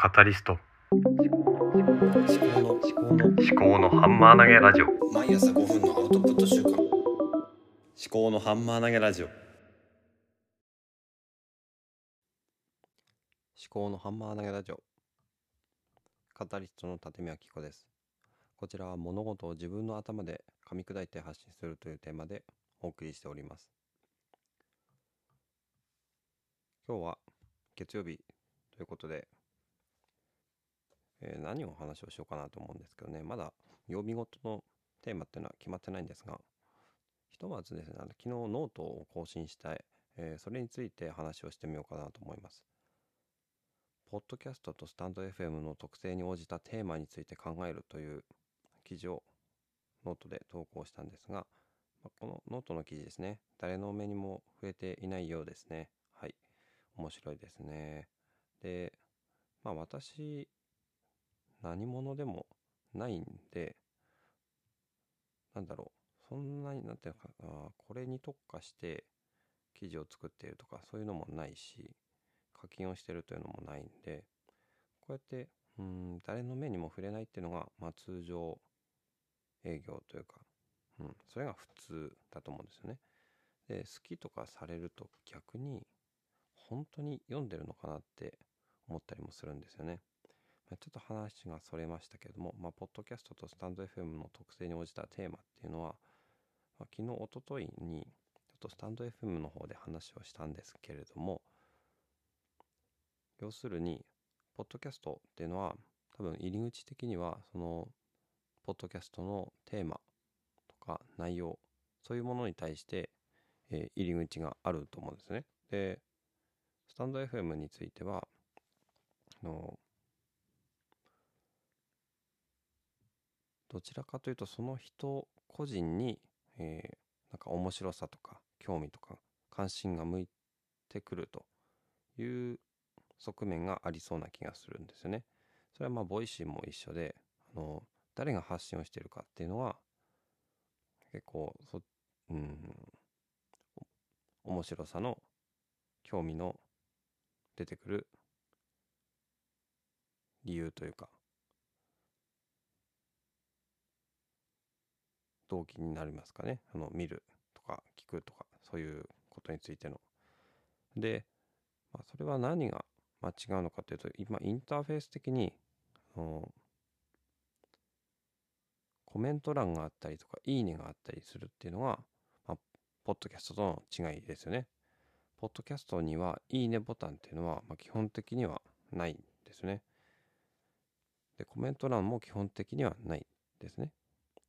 カタリスト。思考の思考の思考のハンマー投げラジオ。毎朝5分のアウトプット週間思考のハンマー投げラジオ。思考のハンマー投げラジオ。カタリストの立宮紀子です。こちらは物事を自分の頭で噛み砕いて発信するというテーマでお送りしております。今日は月曜日ということで、えー何をお話をしようかなと思うんですけどね、まだ曜日ごとのテーマっていうのは決まってないんですが、ひとまずですね、あの昨日ノートを更新したい、えーそれについて話をしてみようかなと思います。ポッドキャストとスタンド FM の特性に応じたテーマについて考えるという記事をノートで投稿したんですが、まこのノートの記事ですね、誰の目にも触れていないようですね。はい。面白いですね。で、まあ私、何者でもないんで、なんだろう、そんなになんていうのかな、これに特化して記事を作っているとか、そういうのもないし、課金をしてるというのもないんで、こうやって、うん、誰の目にも触れないっていうのが、まあ通常営業というか、うん、それが普通だと思うんですよね。で、好きとかされると逆に、本当に読んでるのかなって思ったりもするんですよね。ちょっと話がそれましたけれども、まあ、ポッドキャストとスタンド FM の特性に応じたテーマっていうのは、まあ、昨日、おとといに、ちょっとスタンド FM の方で話をしたんですけれども、要するに、ポッドキャストっていうのは、多分入り口的には、その、ポッドキャストのテーマとか内容、そういうものに対して、えー入り口があると思うんですね。で、スタンド FM については、あの、どちらかというとその人個人に、えーなんか面白さとか興味とか関心が向いてくるという側面がありそうな気がするんですよね。それはまあ Voicy も一緒で、あの、誰が発信をしてるかっていうのは結構そ、うん、面白さの興味の出てくる理由というか動機になりますかねあの見るとか聞くとかそういうことについての。で、まあ、それは何が、まあ、違うのかというと今インターフェース的にあのコメント欄があったりとかいいねがあったりするっていうのが、まあ、ポッドキャストとの違いですよね。ポッドキャストにはいいねボタンっていうのは、まあ、基本的にはないんですね。で、コメント欄も基本的にはないですね。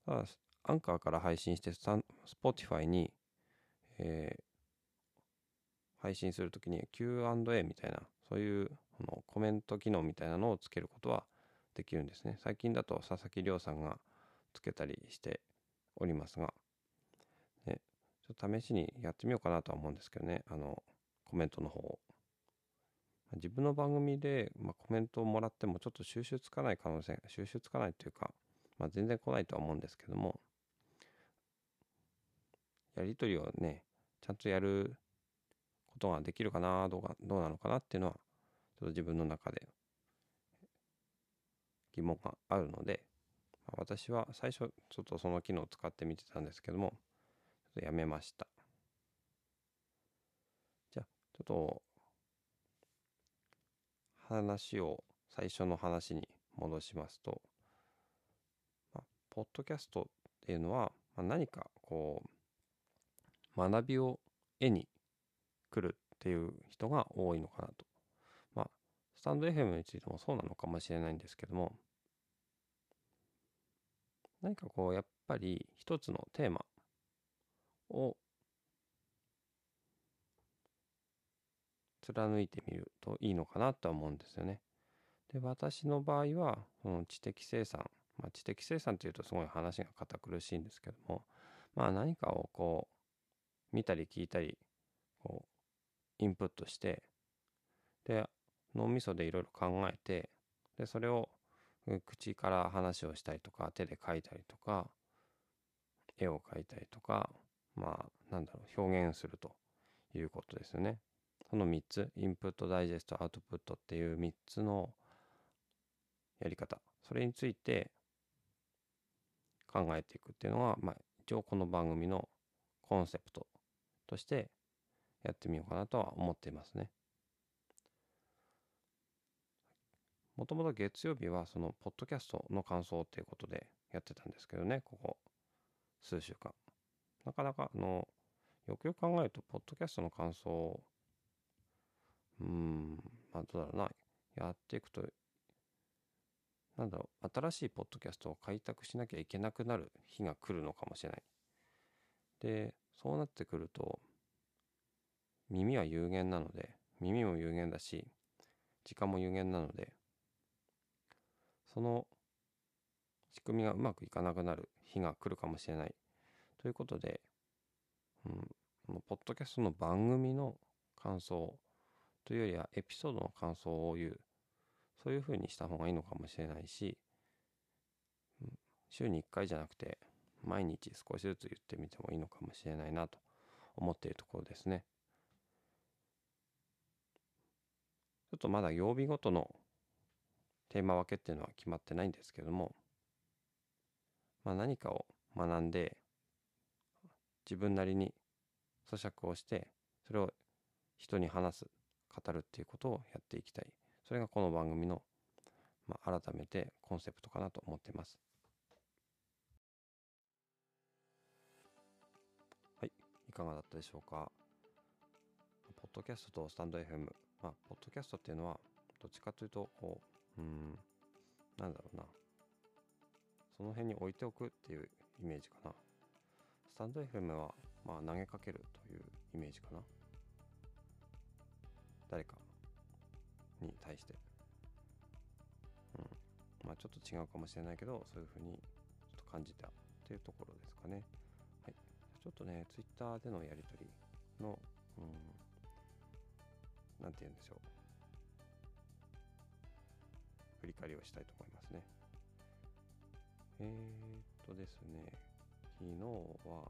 ただ、アンカーから配信して、スタン Spotify に、えー配信するときに Q&A みたいな、そういうあのコメント機能みたいなのをつけることはできるんですね。最近だと佐々木亮さんがつけたりしておりますが、ね、ちょっと試しにやってみようかなとは思うんですけどね、あの、コメントの方を。自分の番組で、まあ、コメントをもらってもちょっと収集つかない可能性、収集つかないというか、まあ、全然来ないとは思うんですけども、やりとりをね、ちゃんとやることができるかな、どうか、どうなのかなっていうのは、ちょっと自分の中で疑問があるので、私は最初ちょっとその機能を使ってみてたんですけども、ちょっとやめました。じゃあ、ちょっと話を最初の話に戻しますと、まあ、ポッドキャストっていうのは、まあ、何かこう学びを得に来るっていう人が多いのかなと。まあ、スタンド FM についてもそうなのかもしれないんですけども、何かこう、やっぱり一つのテーマを貫いてみるといいのかなとは思うんですよね。で、私の場合は、その知的生産、まあ、知的生産というとすごい話が堅苦しいんですけども、まあ何かをこう、見たり聞いたり、こう、インプットして、で、脳みそでいろいろ考えて、で、それを口から話をしたりとか、手で書いたりとか、絵を描いたりとか、まあ、なんだろう、表現するということですよね。その3つ、インプット、ダイジェスト、アウトプットっていう3つのやり方、それについて考えていくっていうのが、まあ、一応この番組のコンセプトとしてやってみようかなとは思っていますね。もともと月曜日はそのポッドキャストの感想っていうことでやってたんですけどね、ここ数週間。なかなかあの、よくよく考えると、ポッドキャストの感想うん、まあどうだろうな、やっていくと、なんだろう、新しいポッドキャストを開拓しなきゃいけなくなる日が来るのかもしれない。で、そうなってくると、耳は有限なので、耳も有限だし、時間も有限なので、その仕組みがうまくいかなくなる日が来るかもしれない。ということで、うん、ポッドキャストの番組の感想というよりはエピソードの感想を言う。そういう風にした方がいいのかもしれないし、うん、週に1回じゃなくて、毎日少しずつ言ってみてもいいのかもしれないなと思っているところですね。ちょっとまだ曜日ごとのテーマ分けっていうのは決まってないんですけども、まあ、何かを学んで自分なりに咀嚼をしてそれを人に話す語るっていうことをやっていきたいそれがこの番組の、まあ、改めてコンセプトかなと思っていますいかがだったでしょうか？ポッドキャストとスタンド FM まあポッドキャストっていうのはどっちかというとこううんなんだろうな。その辺に置いておくっていうイメージかな。スタンド FM はまあ投げかけるというイメージかな。誰かに対して。うん。まあちょっと違うかもしれないけどそういうふうにちょっと感じたっていうところですかね。ちょっとね Twitter でのやり取りのうんなんて言うんでしょう。振り返りをしたいと思いますね。えー、っとですね昨日は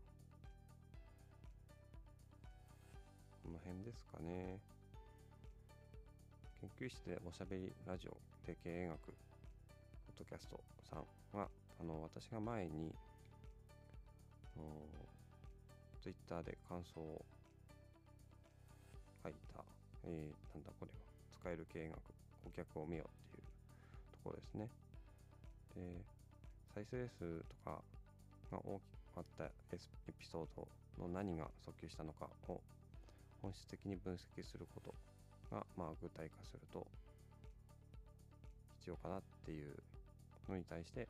この辺ですかね。研究室でおしゃべりラジオで経営学ポッドキャストさんがあの私が前にツイッターで感想を書いた、えー、なんだこれは使える経営学顧客を見ようっていうところですね。で再生数とかが大きかったエピソードの何が訴求したのかを本質的に分析することが、まあ、具体化すると必要かなっていうのに対して、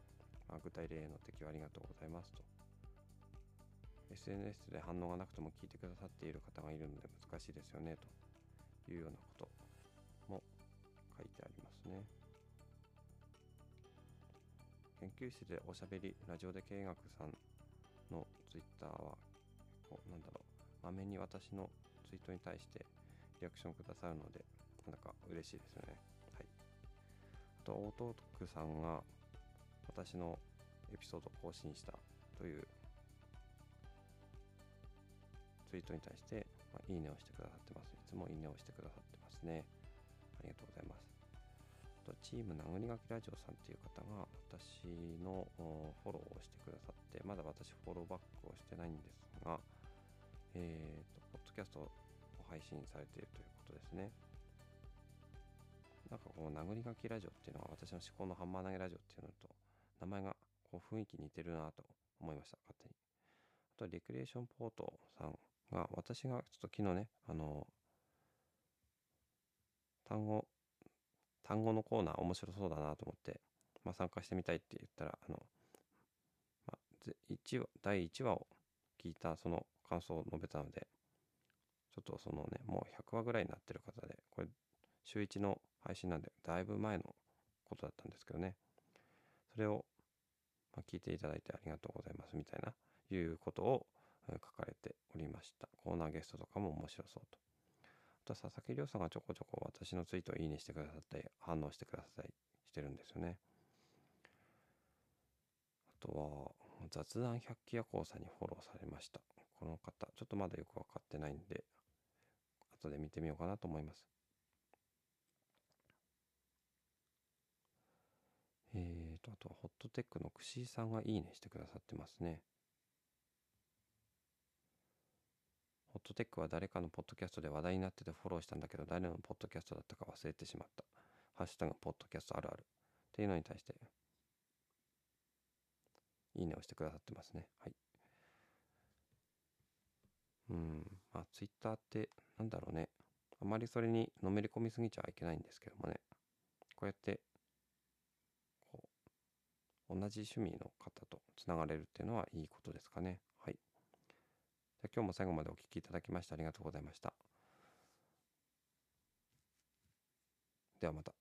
まあ、具体例の適用ありがとうございますと。SNS で反応がなくても聞いてくださっている方がいるので難しいですよねというようなことも書いてありますね研究室でおしゃべりラジオで経営学さんのツイッターはこうなんだろうまめに私のツイートに対してリアクションくださるので、なんだか嬉しいですよね。はい。あと、オートークさんが私のエピソード更新したというツイートに対して、まあ、いいねをしてくださってます。いつもいいねをしてくださってますね。ありがとうございます。あと、チーム殴り書きラジオさんっていう方が私のフォローをしてくださって、まだ私フォローバックをしてないんですが、えっ、ー、と、ポッドキャストを配信されているということですね。なんかこの殴り書きラジオっていうのは私の思考のハンマー投げラジオっていうのと名前がこう雰囲気似てるなと思いました、勝手に。あと、レクリエーションポートさんが私がちょっと昨日ね、あの、単語、単語のコーナー面白そうだなと思って、まあ、参加してみたいって言ったら、あの、まあ、1話、第1話を聞いたその感想を述べたので、ちょっとそのね、もう100話ぐらいになってる方で、これ、週1の配信なんで、だいぶ前のことだったんですけどね、それを、ま聞いていただいてありがとうございますみたいな、いうことを書かれておりました。コーナーゲストとかも面白そうと。あと佐々木亮さんがちょこちょこ私のツイートをいいねしてくださって反応してくださったりしてるんですよね。あとは雑談百鬼夜行さんにフォローされました。この方、ちょっとまだよくわかってないんで、後で見てみようかなと思います。とあとはホットテックのくしーさんがいいねしてくださってますね。ホットテックは誰かのポッドキャストで話題になっててフォローしたんだけど、誰のポッドキャストだったか忘れてしまった。ハッシュタグポッドキャストあるある。っていうのに対して、いいねをしてくださってますね。はい。うん。まあ、ツイッターって、なんだろうね。あまりそれにのめり込みすぎちゃいけないんですけどもね。こうやって、こう、同じ趣味の方とつながれるっていうのはいいことですかね。じゃあ今日も最後までお聞きいただきましてありがとうございました。ではまた。